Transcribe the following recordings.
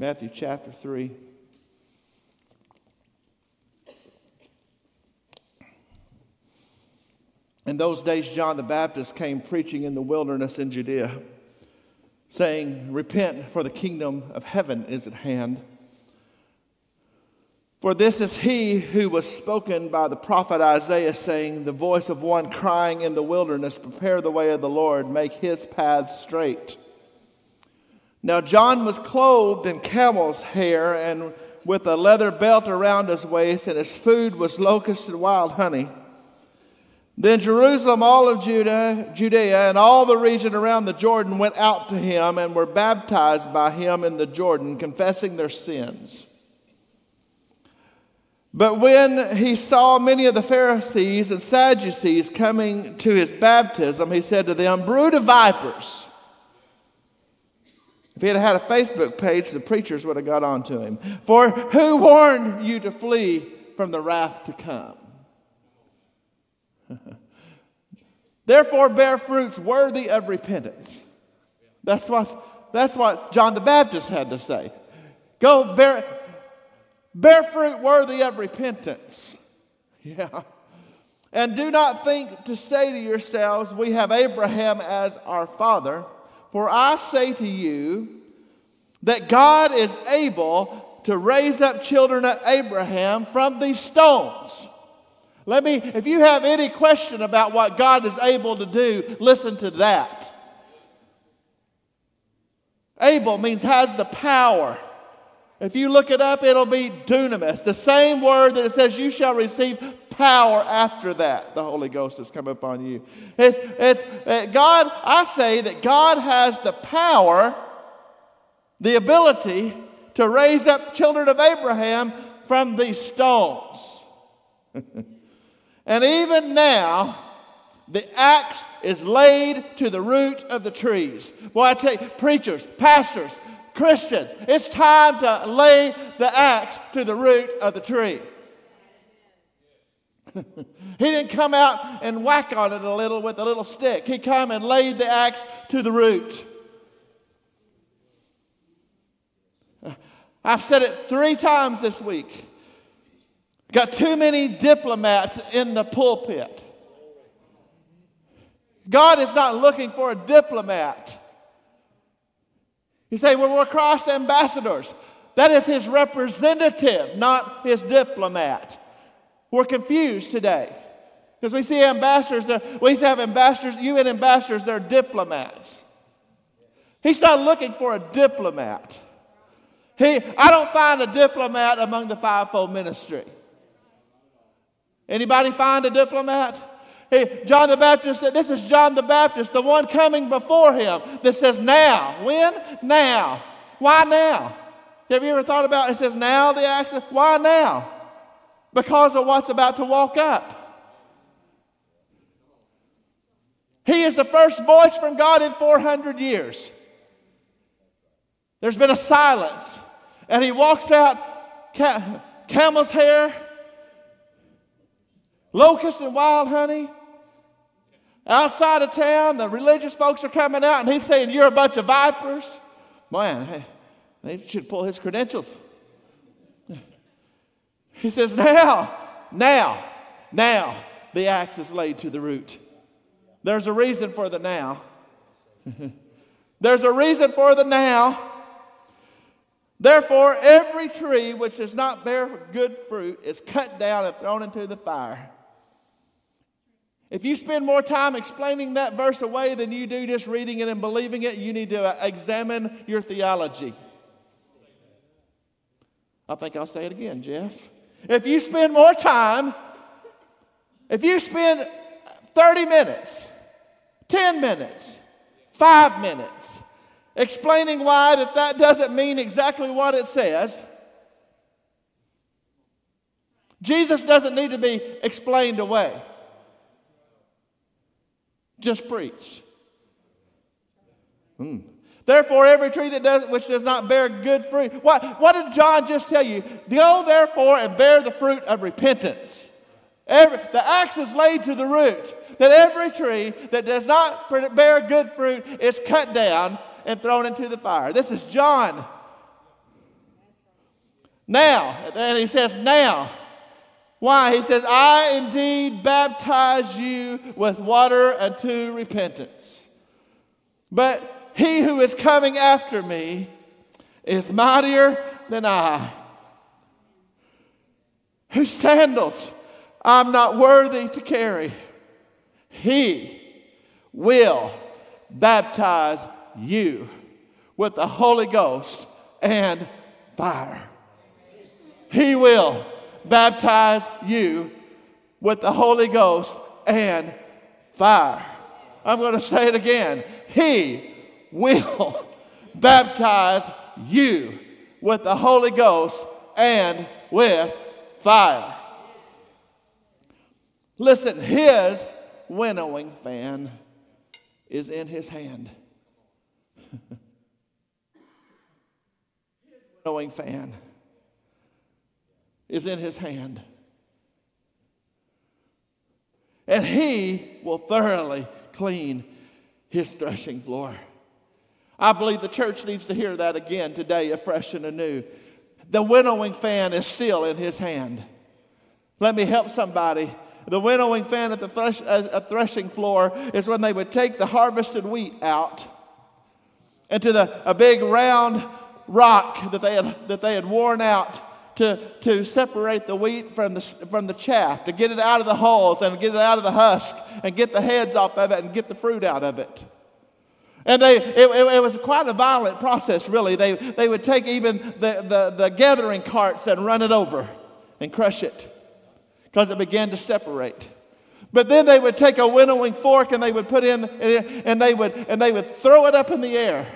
Matthew chapter 3. In those days, John the Baptist came preaching in the wilderness in Judea, saying, Repent, for the kingdom of heaven is at hand. For this is he who was spoken by the prophet Isaiah, saying, The voice of one crying in the wilderness, Prepare the way of the Lord, make his paths straight. Now John was clothed in camel's hair and with a leather belt around his waist, and his food was locusts and wild honey. Then Jerusalem, all of Judah, Judea, and all the region around the Jordan went out to him and were baptized by him in the Jordan, confessing their sins. But when he saw many of the Pharisees and Sadducees coming to his baptism, he said to them, Brood of vipers. If he had had a Facebook page, the preachers would have got on to him. For who warned you to flee from the wrath to come? Therefore, bear fruits worthy of repentance. That's what, that's what John the Baptist had to say. Go bear, bear fruit worthy of repentance. Yeah. And do not think to say to yourselves, We have Abraham as our father. For I say to you that God is able to raise up children of Abraham from these stones. Let me, if you have any question about what God is able to do, listen to that. Able means has the power. If you look it up, it'll be dunamis, the same word that it says you shall receive power after that. The Holy Ghost has come upon you. It's, it's it, God, I say that God has the power, the ability to raise up children of Abraham from these stones. and even now, the axe is laid to the root of the trees. Boy, I tell you, preachers, pastors, Christians, it's time to lay the axe to the root of the tree. He didn't come out and whack on it a little with a little stick. He come and laid the axe to the root. I've said it three times this week. Got too many diplomats in the pulpit. God is not looking for a diplomat. You say, well, we're crossed ambassadors. That is his representative, not his diplomat. We're confused today. Because we see ambassadors, we used to have ambassadors, UN ambassadors, they're diplomats. He's not looking for a diplomat. He, I don't find a diplomat among the fivefold ministry. Anybody find a diplomat? Hey, John the Baptist said, This is John the Baptist, the one coming before him that says, Now. When? Now. Why now? Have you ever thought about it? It says, Now the accident. Why now? Because of what's about to walk up. He is the first voice from God in 400 years. There's been a silence. And he walks out, camel's hair, locusts and wild honey. Outside of town, the religious folks are coming out, and he's saying, You're a bunch of vipers. Man, hey, they should pull his credentials. He says, Now, now, now, the axe is laid to the root. There's a reason for the now. There's a reason for the now. Therefore, every tree which does not bear good fruit is cut down and thrown into the fire. If you spend more time explaining that verse away than you do just reading it and believing it, you need to uh, examine your theology. I think I'll say it again, Jeff. If you spend more time, if you spend 30 minutes, 10 minutes, 5 minutes explaining why that that doesn't mean exactly what it says, Jesus doesn't need to be explained away just preached. Hmm. Therefore, every tree that does which does not bear good fruit. What, what did John just tell you? Go therefore and bear the fruit of repentance. Every, the axe is laid to the root. That every tree that does not bear good fruit is cut down and thrown into the fire. This is John. Now, and he says, now. Why? He says, I indeed baptize you with water unto repentance. But he who is coming after me is mightier than I, whose sandals I'm not worthy to carry. He will baptize you with the Holy Ghost and fire. He will baptize you with the Holy Ghost and fire. I'm going to say it again. He will baptize you with the Holy Ghost and with fire. Listen, his winnowing fan is in his hand. his winnowing fan is in his hand. And he will thoroughly clean his threshing floor. I believe the church needs to hear that again today, afresh and anew. The winnowing fan is still in his hand. Let me help somebody. The winnowing fan at the thresh, threshing floor is when they would take the harvested wheat out into the, a big round rock that they had, that they had worn out to, to separate the wheat from the, from the chaff, to get it out of the hulls and get it out of the husk and get the heads off of it and get the fruit out of it. And they, it, it, it, was quite a violent process, really. They, they would take even the, the, the gathering carts and run it over and crush it because it began to separate. But then they would take a winnowing fork and they would put in, and they would, and they would throw it up in the air.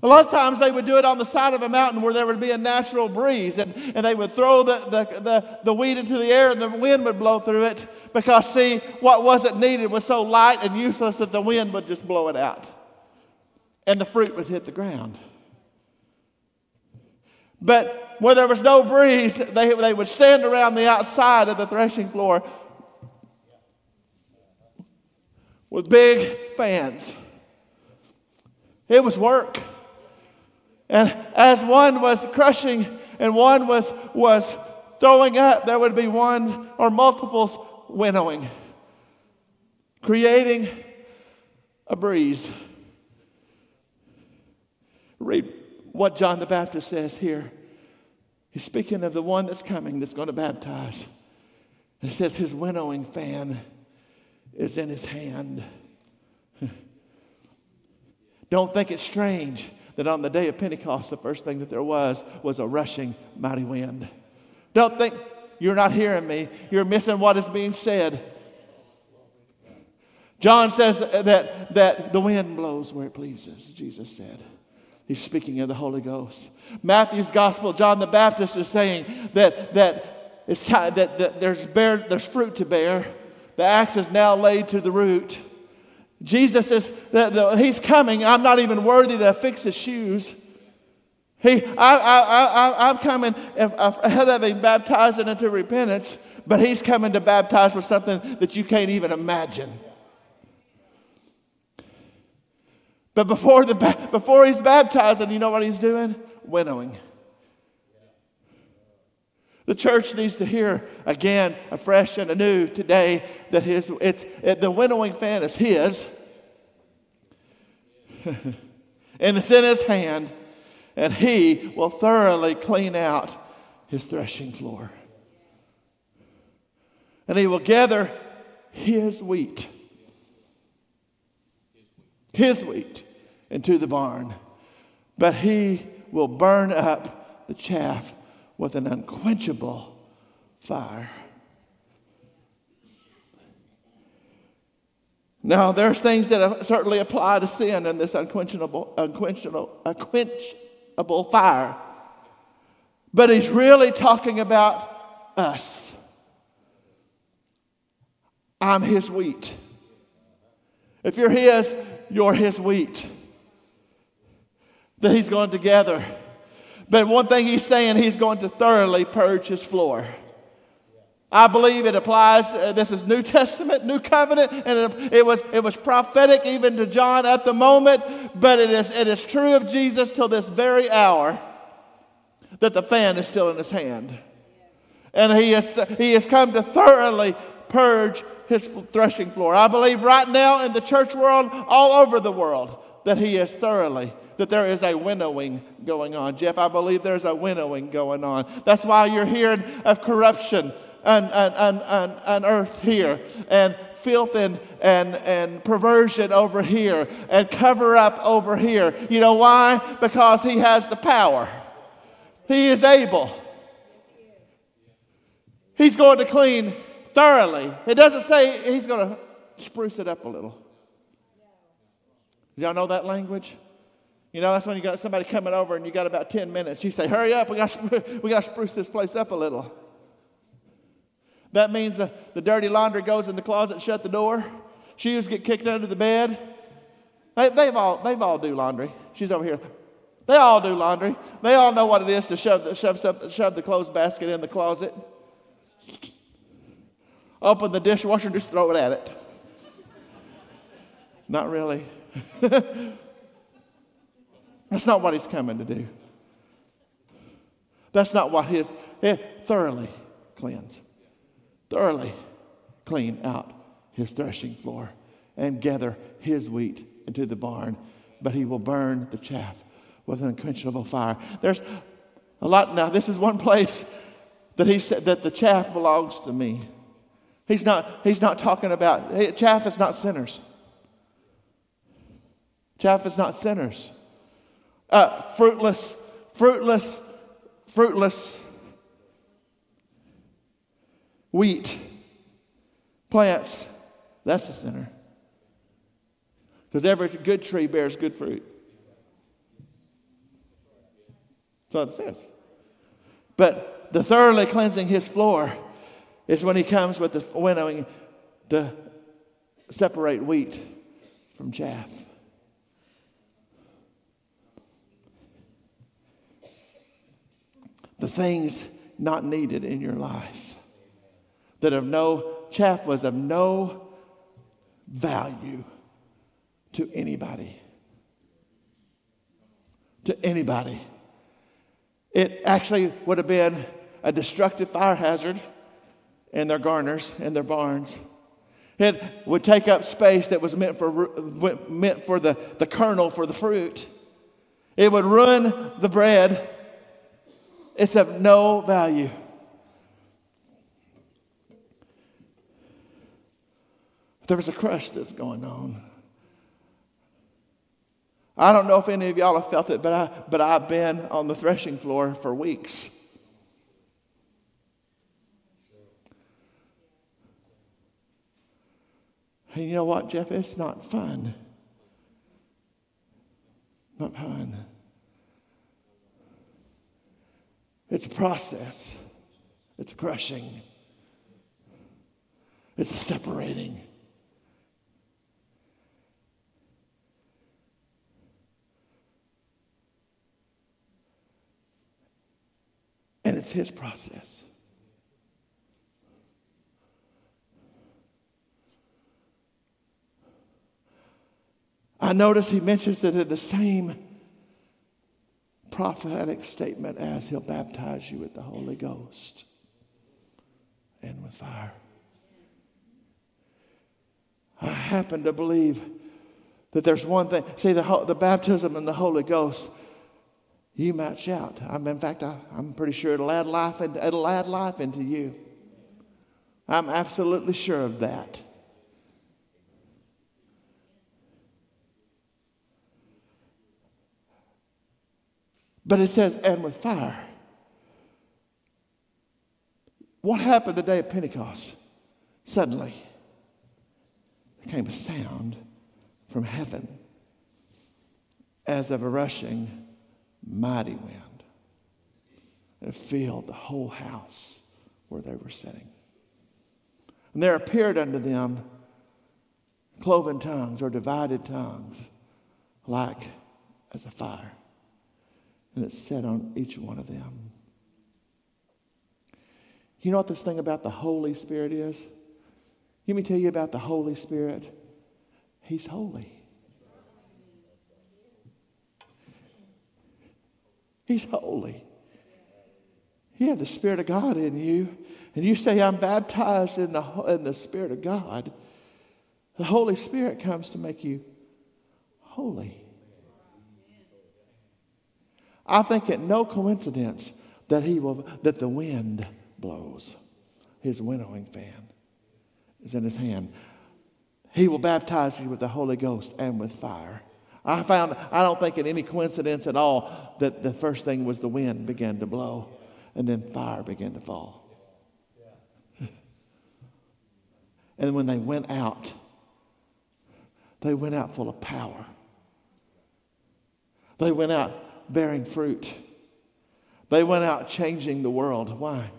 A lot of times they would do it on the side of a mountain where there would be a natural breeze, and, and they would throw the, the, the, the wheat into the air and the wind would blow through it because, see, what wasn't needed was so light and useless that the wind would just blow it out. And the fruit would hit the ground. But where there was no breeze, they, they would stand around the outside of the threshing floor with big fans. It was work. And as one was crushing and one was, was throwing up, there would be one or multiples winnowing, creating a breeze. Read what John the Baptist says here. He's speaking of the one that's coming that's going to baptize. It says his winnowing fan is in his hand. Don't think it's strange that on the day of Pentecost, the first thing that there was was a rushing mighty wind. Don't think you're not hearing me, you're missing what is being said. John says that, that the wind blows where it pleases, Jesus said. He's speaking of the Holy Ghost. Matthew's gospel, John the Baptist is saying that, that, it's that, that there's, bear, there's fruit to bear. The axe is now laid to the root. Jesus is, the, the, he's coming. I'm not even worthy to fix his shoes. He, I, I, I, I'm coming ahead of him, baptizing into repentance, but he's coming to baptize with something that you can't even imagine. But before, the, before he's baptizing, you know what he's doing? Winnowing. The church needs to hear again, afresh and anew today, that his, it's, it, the winnowing fan is his, and it's in his hand, and he will thoroughly clean out his threshing floor. And he will gather his wheat, his wheat, into the barn, but he will burn up the chaff with an unquenchable fire. Now, there's things that certainly apply to sin in this unquenchable, unquenchable, unquenchable fire. But he's really talking about us. I'm his wheat. If you're his, you're his wheat. That he's going to gather but one thing he's saying, he's going to thoroughly purge his floor. I believe it applies. Uh, this is New Testament, New Covenant, and it, it, was, it was prophetic even to John at the moment, but it is, it is true of Jesus till this very hour that the fan is still in his hand. And he has, he has come to thoroughly purge his threshing floor. I believe right now in the church world, all over the world, that he is thoroughly, that there is a winnowing going on. Jeff, I believe there's a winnowing going on. That's why you're hearing of corruption and, and, and, and, and earth here, and filth and, and, and perversion over here, and cover up over here. You know why? Because he has the power, he is able. He's going to clean thoroughly. It doesn't say he's going to spruce it up a little. Y'all know that language? You know, that's when you got somebody coming over and you got about 10 minutes. You say, hurry up, we got, we got to spruce this place up a little. That means the, the dirty laundry goes in the closet, shut the door. Shoes get kicked under the bed. They, they've, all, they've all do laundry. She's over here. They all do laundry. They all know what it is to shove the, shove, shove the clothes basket in the closet. Open the dishwasher and just throw it at it. Not really. That's not what he's coming to do. That's not what his, eh, thoroughly cleanse, thoroughly clean out his threshing floor and gather his wheat into the barn, but he will burn the chaff with an unquenchable fire. There's a lot now. This is one place that he said that the chaff belongs to me. He's not, he's not talking about chaff is not sinners. Chaff is not sinners. Uh, fruitless, fruitless, fruitless wheat plants, that's a sinner. Because every good tree bears good fruit. That's what it says. But the thoroughly cleansing his floor is when he comes with the winnowing to separate wheat from chaff. The things not needed in your life that of no chaff was of no value to anybody. To anybody. It actually would have been a destructive fire hazard in their garners in their barns. It would take up space that was meant for, meant for the, the kernel for the fruit. It would ruin the bread it's of no value. There was a crush that's going on. I don't know if any of y'all have felt it, but, I, but I've been on the threshing floor for weeks. And you know what, Jeff? It's not fun. Not fun. It's a process, it's a crushing, it's a separating. And it's his process. I notice he mentions it in the same prophetic statement as He'll baptize you with the Holy Ghost and with fire. I happen to believe that there's one thing. See, the, the baptism and the Holy Ghost, you might shout. I'm, in fact, I, am pretty sure it'll add, life it'll add life into you. I'm absolutely sure of that. But it says, and with fire. What happened the day of Pentecost? Suddenly, there came a sound from heaven as of a rushing mighty wind. And it filled the whole house where they were sitting. And there appeared unto them cloven tongues or divided tongues, like as a fire and it set on each one of them. You know what this thing about the Holy Spirit is? Let me tell you about the Holy Spirit. He's holy. He's holy. You have the Spirit of God in you, and you say, I'm baptized in the, in the Spirit of God. The Holy Spirit comes to make you holy. I think it no coincidence that he will that the wind blows. His winnowing fan is in his hand. He will baptize you with the Holy Ghost and with fire. I found I don't think it any coincidence at all that the first thing was the wind began to blow and then fire began to fall. and when they went out, they went out full of power. They went out bearing fruit. They went out changing the world. Why?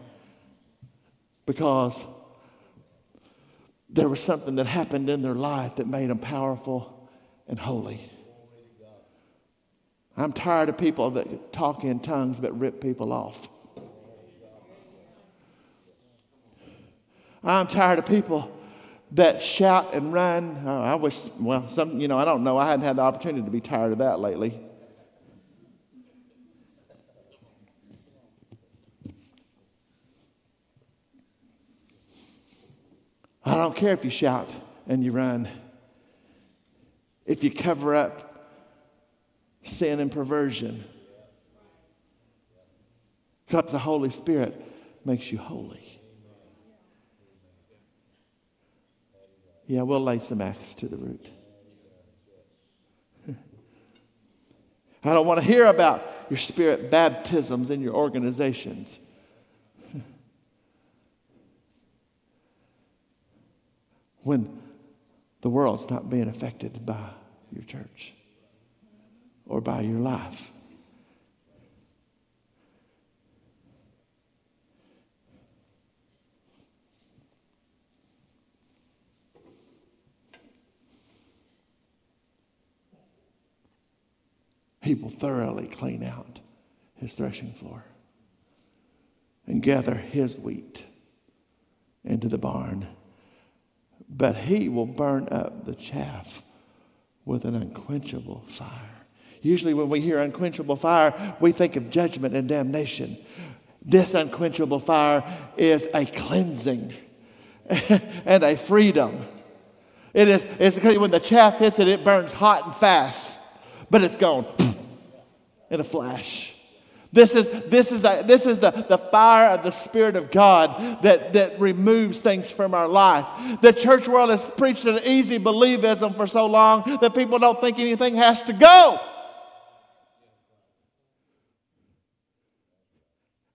Because there was something that happened in their life that made them powerful and holy. I'm tired of people that talk in tongues but rip people off. I'm tired of people that shout and run. Oh, I wish, well, some, you know, I don't know. I hadn't had the opportunity to be tired of that lately. Don't care if you shout and you run. If you cover up sin and perversion, because the Holy Spirit makes you holy. Yeah, we'll lay some axe to the root. I don't want to hear about your spirit baptisms in your organizations. When the world's not being affected by your church or by your life. He will thoroughly clean out his threshing floor and gather his wheat into the barn but he will burn up the chaff with an unquenchable fire. Usually, when we hear unquenchable fire, we think of judgment and damnation. This unquenchable fire is a cleansing and a freedom. It is it's because when the chaff hits it, it burns hot and fast, but it's gone in a flash. This is, this is, the, this is the, the fire of the Spirit of God that, that removes things from our life. The church world has preached an easy believism for so long that people don't think anything has to go.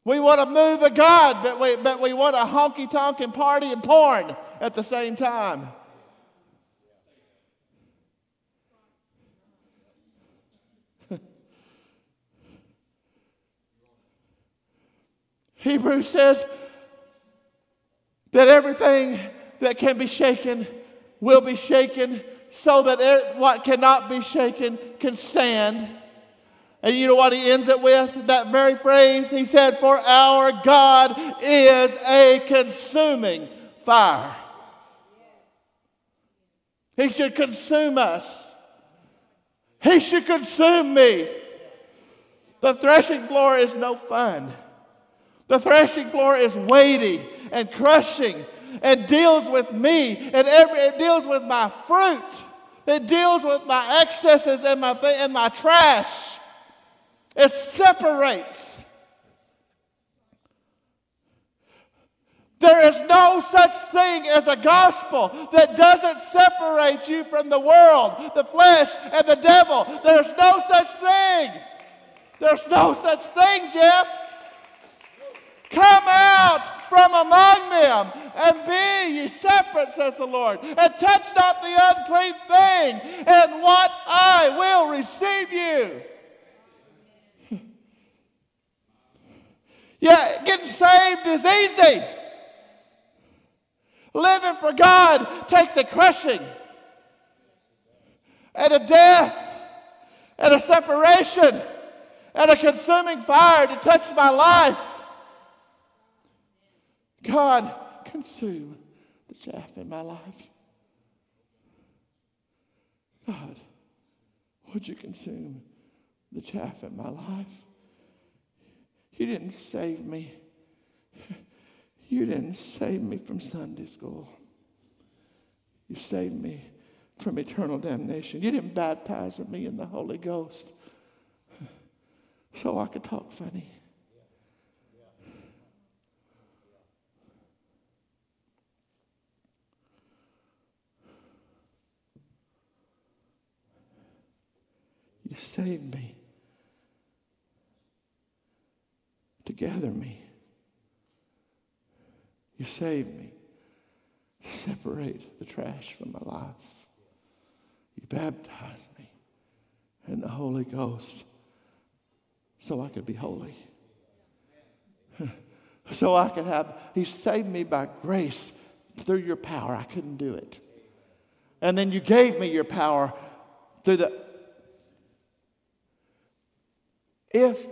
We want to move of God, but we, but we want a honky tonk and party and porn at the same time. Hebrews says that everything that can be shaken will be shaken so that what cannot be shaken can stand. And you know what he ends it with? That very phrase. He said, For our God is a consuming fire. He should consume us. He should consume me. The threshing floor is no fun. The threshing floor is weighty and crushing and deals with me and every, it deals with my fruit. It deals with my excesses and my, th- and my trash. It separates. There is no such thing as a gospel that doesn't separate you from the world, the flesh, and the devil. There's no such thing. There's no such thing, Jeff. Come out from among them and be ye separate, says the Lord, and touch not the unclean thing, and what I will receive you. yeah, getting saved is easy. Living for God takes a crushing and a death and a separation and a consuming fire to touch my life. God, consume the chaff in my life. God, would you consume the chaff in my life? You didn't save me You didn't save me from Sunday school. You saved me from eternal damnation. You didn't baptize me in the Holy Ghost so I could talk funny. You saved me to gather me. You saved me to separate the trash from my life. You baptized me in the Holy Ghost so I could be holy. so I could have, He saved me by grace through your power. I couldn't do it. And then you gave me your power through the If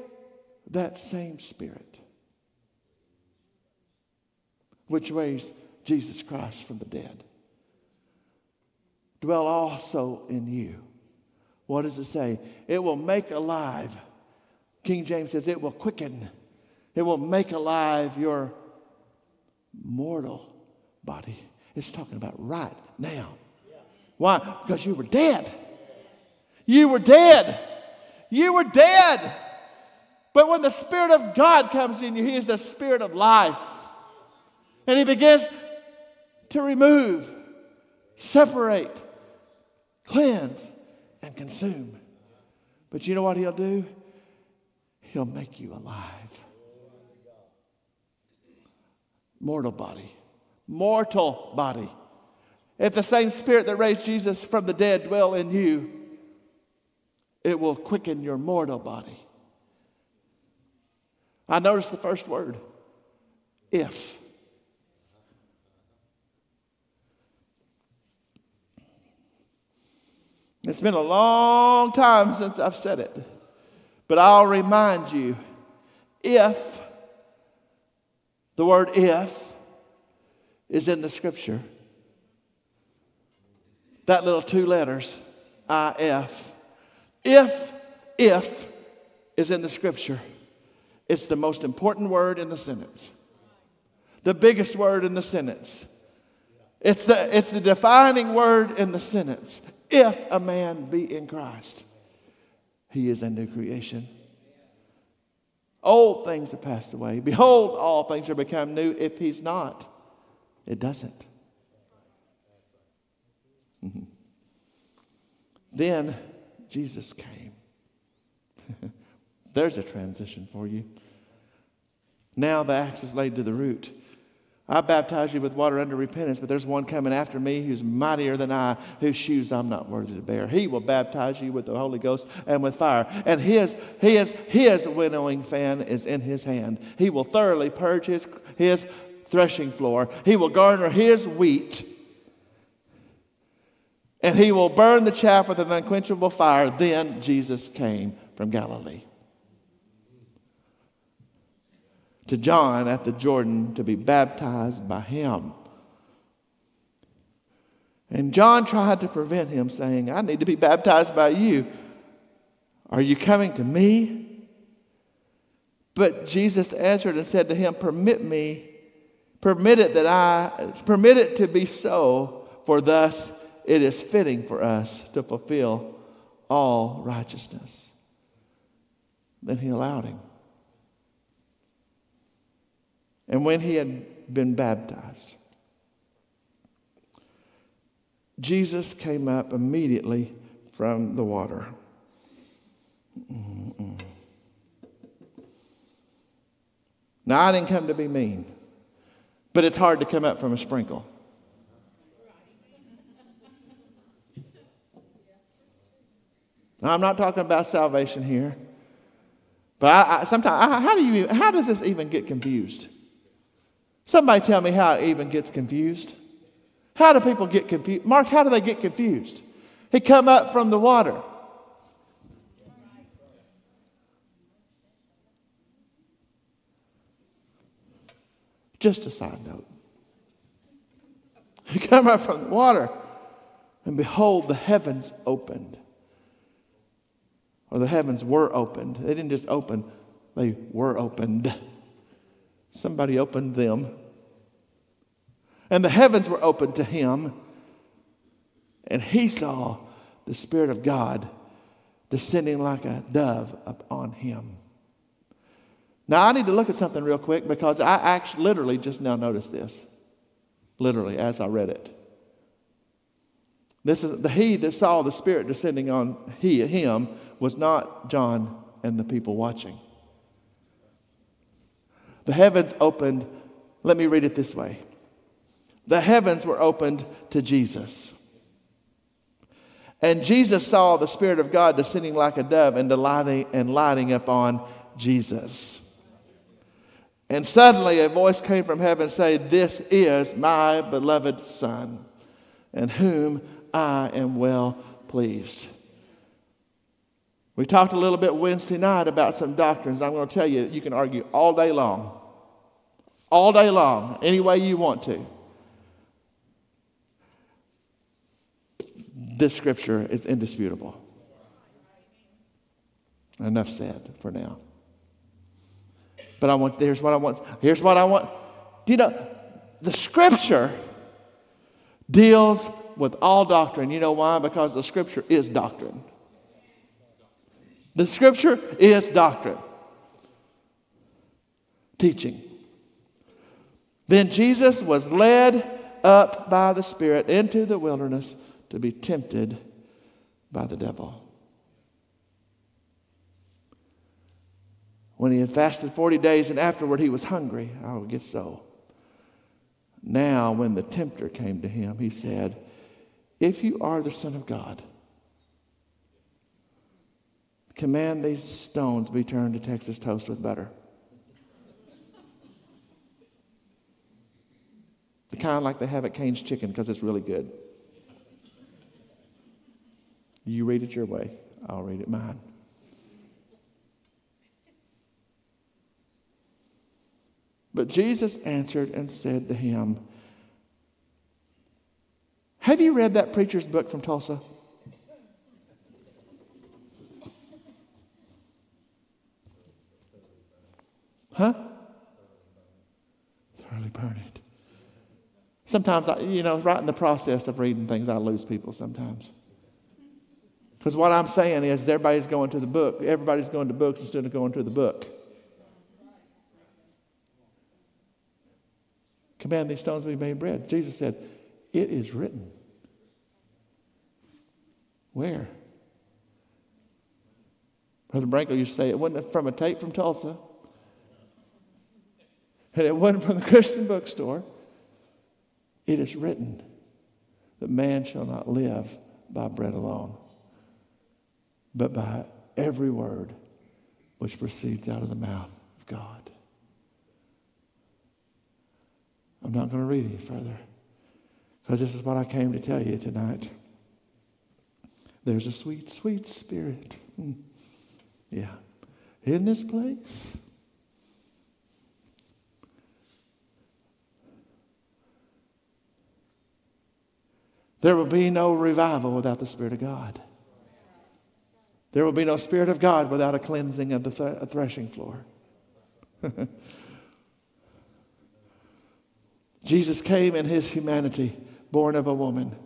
that same Spirit, which raised Jesus Christ from the dead, dwell also in you, what does it say? It will make alive. King James says it will quicken, it will make alive your mortal body. It's talking about right now. Why? Because you were dead. You were dead. You were dead. But when the Spirit of God comes in you, He is the Spirit of life. And He begins to remove, separate, cleanse, and consume. But you know what He'll do? He'll make you alive. Mortal body. Mortal body. If the same Spirit that raised Jesus from the dead dwell in you, it will quicken your mortal body. I noticed the first word if. It's been a long time since I've said it, but I'll remind you if, the word if, is in the scripture, that little two letters, if, if, if is in the scripture it's the most important word in the sentence, the biggest word in the sentence. It's the, it's the defining word in the sentence. If a man be in Christ, he is a new creation. Old things have passed away. Behold, all things are become new. If he's not, it doesn't. Mm-hmm. Then Jesus came. There's a transition for you. Now the axe is laid to the root. I baptize you with water under repentance, but there's one coming after me who's mightier than I, whose shoes I'm not worthy to bear. He will baptize you with the Holy Ghost and with fire. And his, his, his winnowing fan is in his hand. He will thoroughly purge his, his threshing floor. He will garner his wheat. And he will burn the chaff with an unquenchable fire. Then Jesus came from Galilee. To John at the Jordan to be baptized by him. And John tried to prevent him, saying, I need to be baptized by you. Are you coming to me? But Jesus answered and said to him, Permit me, permit it that I, permit it to be so, for thus it is fitting for us to fulfill all righteousness. Then he allowed him. And when he had been baptized, Jesus came up immediately from the water. Mm-mm. Now, I didn't come to be mean, but it's hard to come up from a sprinkle. Now, I'm not talking about salvation here, but I, I sometimes, how, do you, how does this even get confused? Somebody tell me how it even gets confused. How do people get confused? Mark, how do they get confused? He come up from the water. Just a side note. He come up from the water, and behold, the heavens opened. Or the heavens were opened. They didn't just open, they were opened. Somebody opened them. And the heavens were opened to him, and he saw the Spirit of God descending like a dove upon him. Now, I need to look at something real quick because I actually literally just now noticed this. Literally, as I read it. This is the he that saw the Spirit descending on he, him was not John and the people watching. The heavens opened, let me read it this way. The heavens were opened to Jesus. And Jesus saw the Spirit of God descending like a dove and lighting, and lighting upon Jesus. And suddenly a voice came from heaven saying, This is my beloved Son, in whom I am well pleased. We talked a little bit Wednesday night about some doctrines. I'm going to tell you, you can argue all day long. All day long, any way you want to. This scripture is indisputable. Enough said for now. But I want, here's what I want. Here's what I want. Do you know, the scripture deals with all doctrine. You know why? Because the scripture is doctrine. The scripture is doctrine, teaching. Then Jesus was led up by the Spirit into the wilderness to be tempted by the devil. When he had fasted 40 days and afterward he was hungry, I would get so. Now, when the tempter came to him, he said, If you are the Son of God, command these stones be turned to Texas toast with butter. The kind like they have at Cane's Chicken because it's really good. You read it your way, I'll read it mine. But Jesus answered and said to him, Have you read that preacher's book from Tulsa? Huh? Thoroughly burn it. Sometimes, I, you know, right in the process of reading things, I lose people sometimes. Because what I'm saying is everybody's going to the book. Everybody's going to books instead of going to the book. Command these stones to be made bread. Jesus said, It is written. Where? Brother Branko used to say it wasn't from a tape from Tulsa. And it wasn't from the Christian bookstore. It is written that man shall not live by bread alone, but by every word which proceeds out of the mouth of God. I'm not going to read any further because this is what I came to tell you tonight. There's a sweet, sweet spirit. Hmm. Yeah. In this place. There will be no revival without the Spirit of God. There will be no Spirit of God without a cleansing of the th- threshing floor. Jesus came in his humanity, born of a woman.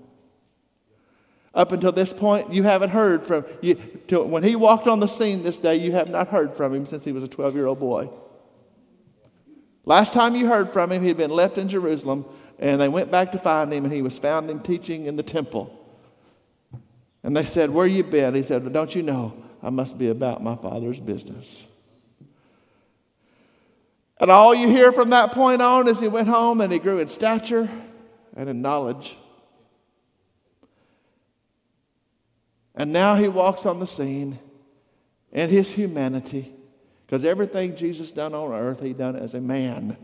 Up until this point, you haven't heard from you. when he walked on the scene this day, you have not heard from him since he was a 12 year old boy. Last time you heard from him, he had been left in Jerusalem, and they went back to find him, and he was found in teaching in the temple. And they said, Where you been? He said, Don't you know I must be about my father's business? And all you hear from that point on is he went home and he grew in stature and in knowledge. And now he walks on the scene in his humanity, because everything Jesus done on earth, he done as a man.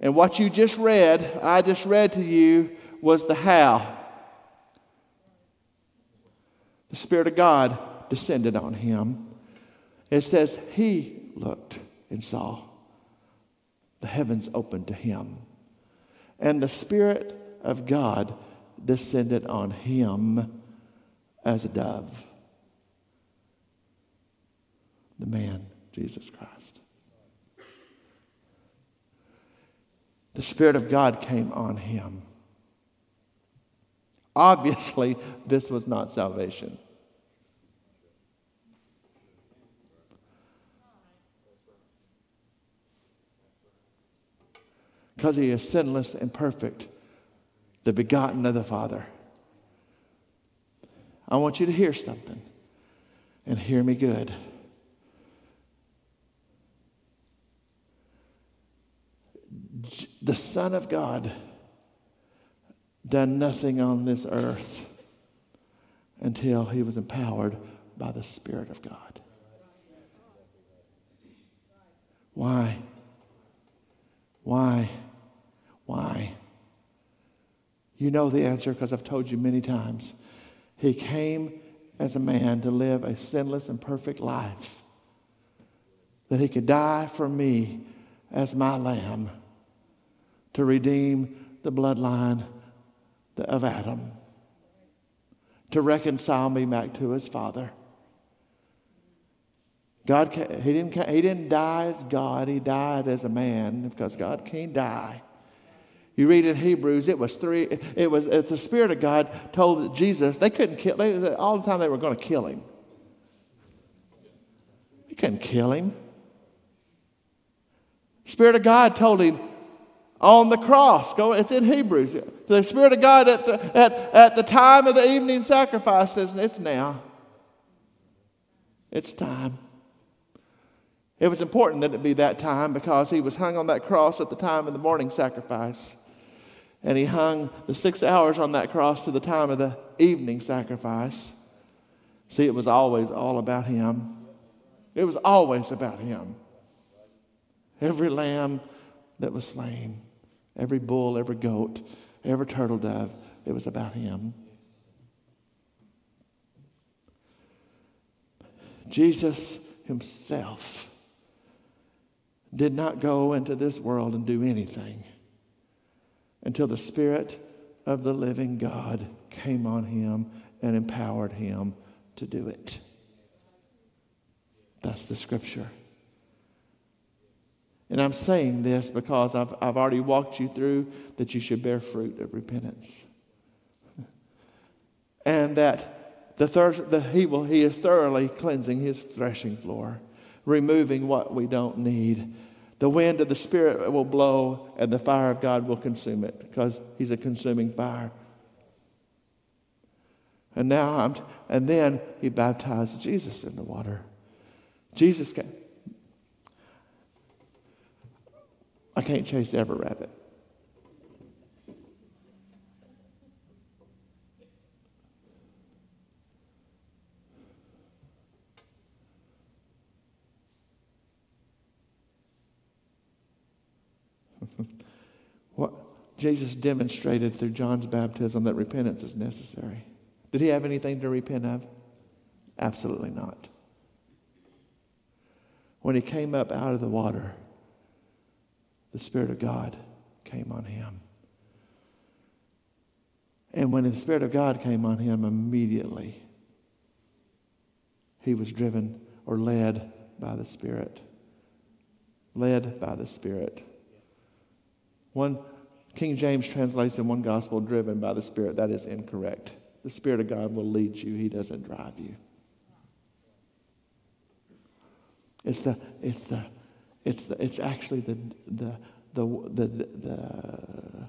And what you just read, I just read to you, was the how. The Spirit of God descended on him. It says he looked and saw the heavens opened to him. And the Spirit of God descended on him as a dove. The man, Jesus Christ. The Spirit of God came on him. Obviously, this was not salvation. Because he is sinless and perfect, the begotten of the Father. I want you to hear something and hear me good. The Son of God done nothing on this earth until he was empowered by the Spirit of God. Why? Why? Why? You know the answer because I've told you many times. He came as a man to live a sinless and perfect life, that he could die for me as my lamb to redeem the bloodline of Adam, to reconcile me back to his father. God, he didn't, he didn't die as God, he died as a man because God can't die. You read in Hebrews, it was three, it was the Spirit of God told Jesus they couldn't kill, they, all the time they were going to kill him. They couldn't kill him. Spirit of God told him on the cross, go, it's in Hebrews. The Spirit of God at the, at, at the time of the evening sacrifice says, it's now. It's time. It was important that it be that time because he was hung on that cross at the time of the morning sacrifice. And he hung the six hours on that cross to the time of the evening sacrifice. See, it was always all about him. It was always about him. Every lamb that was slain, every bull, every goat, every turtle dove, it was about him. Jesus himself did not go into this world and do anything until the Spirit of the living God came on him and empowered him to do it. That's the scripture. And I'm saying this because I've, I've already walked you through that you should bear fruit of repentance. and that the, third, the he, will, he is thoroughly cleansing his threshing floor, removing what we don't need the wind of the Spirit will blow, and the fire of God will consume it because He's a consuming fire. And now I'm, and then He baptized Jesus in the water. Jesus came. I can't chase every rabbit. what Jesus demonstrated through John's baptism that repentance is necessary. Did he have anything to repent of? Absolutely not. When he came up out of the water, the Spirit of God came on him. And when the Spirit of God came on him, immediately he was driven or led by the Spirit. Led by the Spirit. One King James translates in one gospel, driven by the Spirit. That is incorrect. The Spirit of God will lead you, He doesn't drive you. It's the, it's the, it's the, it's actually the, the, the, the, the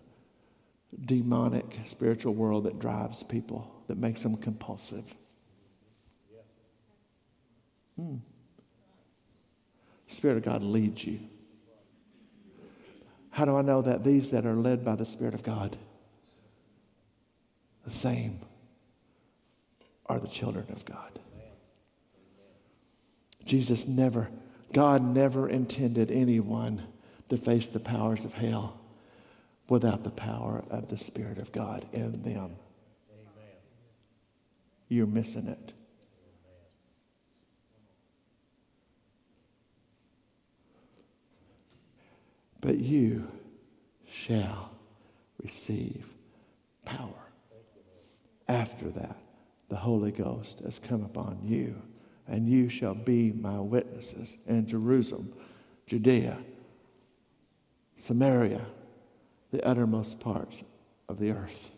demonic spiritual world that drives people, that makes them compulsive. Hmm. Spirit of God leads you. How do I know that? These that are led by the Spirit of God, the same are the children of God. Jesus never, God never intended anyone to face the powers of hell without the power of the Spirit of God in them. You're missing it. But you shall receive power. After that, the Holy Ghost has come upon you, and you shall be my witnesses in Jerusalem, Judea, Samaria, the uttermost parts of the earth.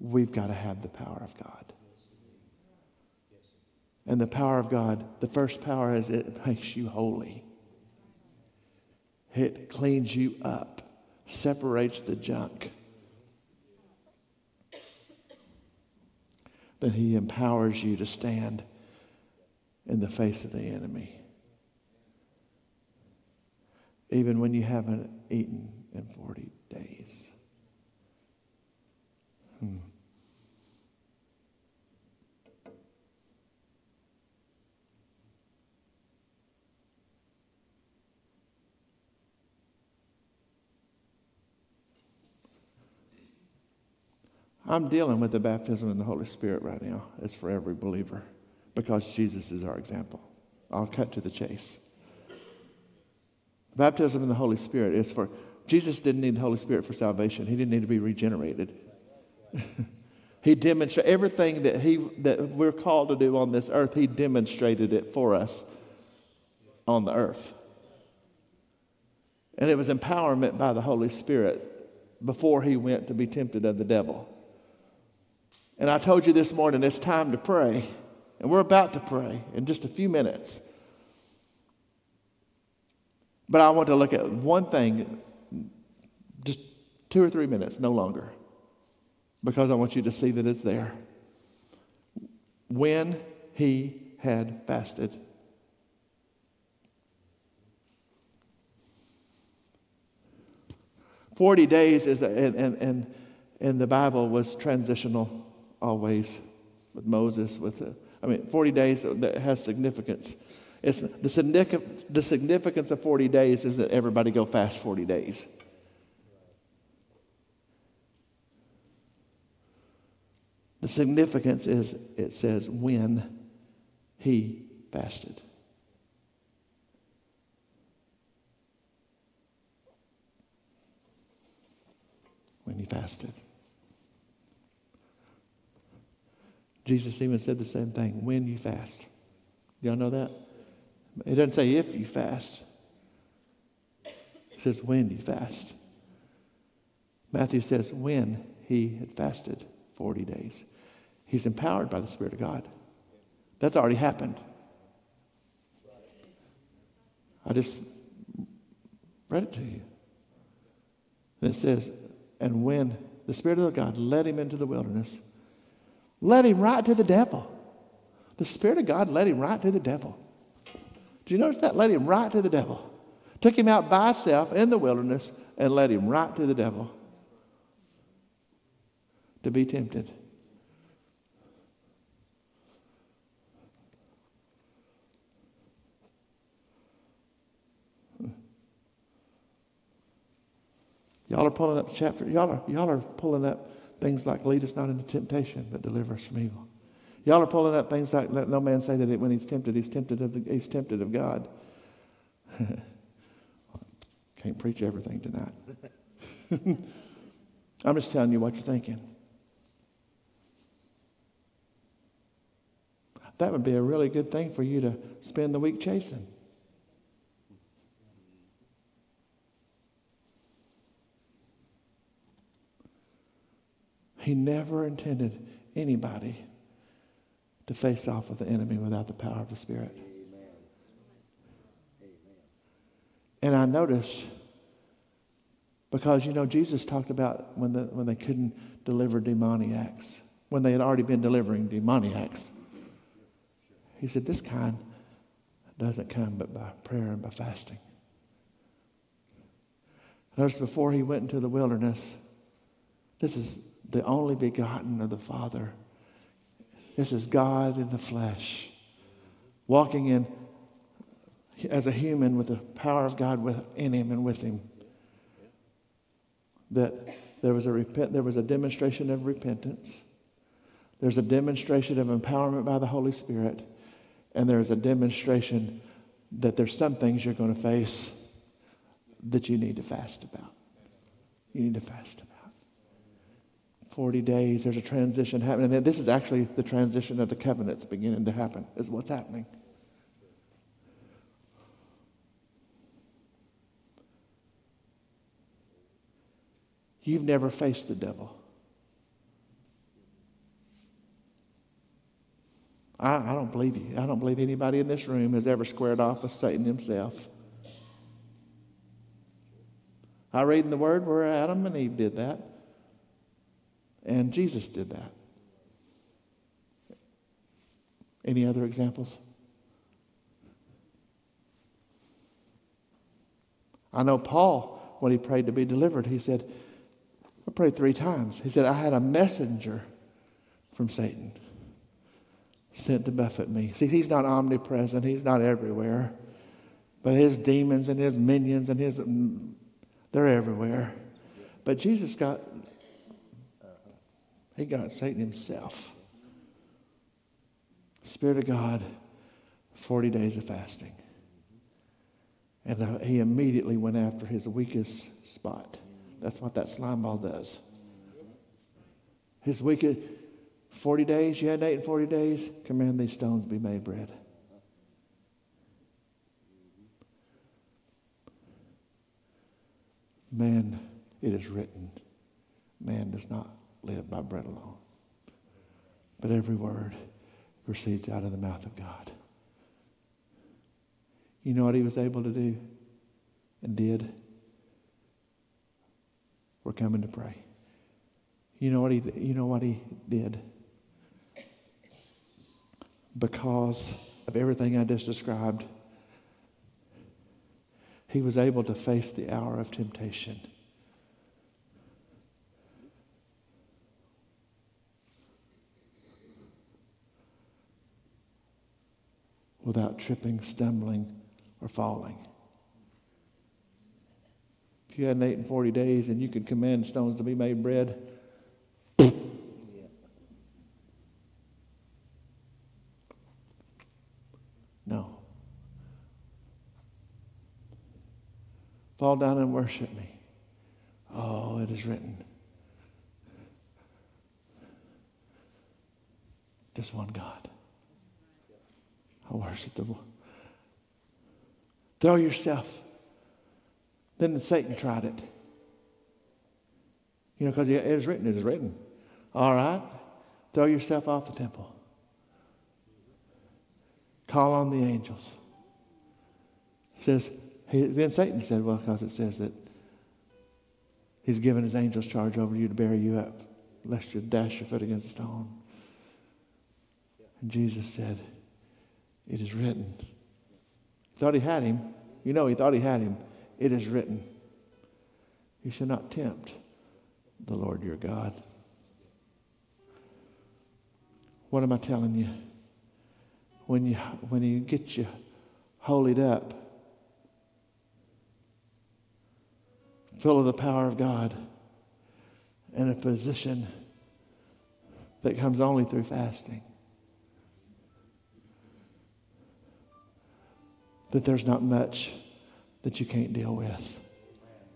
We've got to have the power of God. And the power of God, the first power is it makes you holy. It cleans you up, separates the junk. Then he empowers you to stand in the face of the enemy. Even when you haven't eaten in 40 days. Hmm. I'm dealing with the baptism in the Holy Spirit right now. It's for every believer because Jesus is our example. I'll cut to the chase. Baptism in the Holy Spirit is for Jesus didn't need the Holy Spirit for salvation. He didn't need to be regenerated. he demonstrated everything that he that we're called to do on this earth, he demonstrated it for us on the earth. And it was empowerment by the Holy Spirit before he went to be tempted of the devil. And I told you this morning it's time to pray. And we're about to pray in just a few minutes. But I want to look at one thing, just two or three minutes, no longer, because I want you to see that it's there. When he had fasted. Forty days is, and, and, and, the Bible was transitional always with Moses. With the, I mean, 40 days that has significance. It's the, significance, the significance of 40 days is that everybody go fast 40 days. The significance is it says when he fasted. When he fasted. Jesus even said the same thing when you fast. Y'all know that? It doesn't say if you fast, it says when you fast. Matthew says when he had fasted 40 days. He's empowered by the Spirit of God. That's already happened. I just read it to you. it says, and when the Spirit of God led him into the wilderness, led him right to the devil. The Spirit of God led him right to the devil. Do you notice that? Led him right to the devil. Took him out by himself in the wilderness and led him right to the devil to be tempted. Y'all are pulling up chapter. Y'all are, y'all are pulling up Things like lead us not into temptation, but deliver us from evil. Y'all are pulling up things like let no man say that when he's tempted, he's tempted of, the, he's tempted of God. Can't preach everything tonight. I'm just telling you what you're thinking. That would be a really good thing for you to spend the week chasing. He never intended anybody to face off with the enemy without the power of the Spirit. And I noticed, because, you know, Jesus talked about when, the, when they couldn't deliver demoniacs, when they had already been delivering demoniacs. He said, This kind doesn't come but by prayer and by fasting. Notice before he went into the wilderness, this is the only begotten of the Father. This is God in the flesh, walking in as a human with the power of God within him and with him. That there was a repent, there was a demonstration of repentance. There's a demonstration of empowerment by the Holy Spirit, and there's a demonstration that there's some things you're going to face that you need to fast about. You need to fast about. 40 days, there's a transition happening. And this is actually the transition of the covenants beginning to happen, is what's happening. You've never faced the devil. I, I don't believe you. I don't believe anybody in this room has ever squared off with Satan himself. I read in the Word where Adam and Eve did that, and Jesus did that. Any other examples? I know Paul, when he prayed to be delivered, he said, I prayed three times. He said, I had a messenger from Satan sent to buffet me. See, he's not omnipresent, he's not everywhere. But his demons and his minions and his, they're everywhere. But Jesus got, he got Satan himself. Spirit of God, 40 days of fasting. And uh, he immediately went after his weakest spot. That's what that slime ball does. His weakest, 40 days, you had eight and 40 days, command these stones be made bread. Man, it is written, man does not live by bread alone, but every word proceeds out of the mouth of God. You know what he was able to do and did? We're coming to pray. You know what he, you know what he did? Because of everything I just described, he was able to face the hour of temptation. Without tripping, stumbling, or falling. If you had an eight and 40 days and you could command stones to be made bread, no. Fall down and worship me. Oh, it is written. Just one God. I worship the one. Throw yourself. Then Satan tried it. You know, because it is written, it is written. All right, throw yourself off the temple. Call on the angels. It says, he, then Satan said, well, because it says that he's given his angels charge over you to bear you up, lest you dash your foot against a stone. And Jesus said, it is written. Thought he had him. You know, he thought he had him. It is written, You shall not tempt the Lord your God. What am I telling you? When you when you get you holied up, full of the power of God, in a position that comes only through fasting. That there's not much that you can't deal with.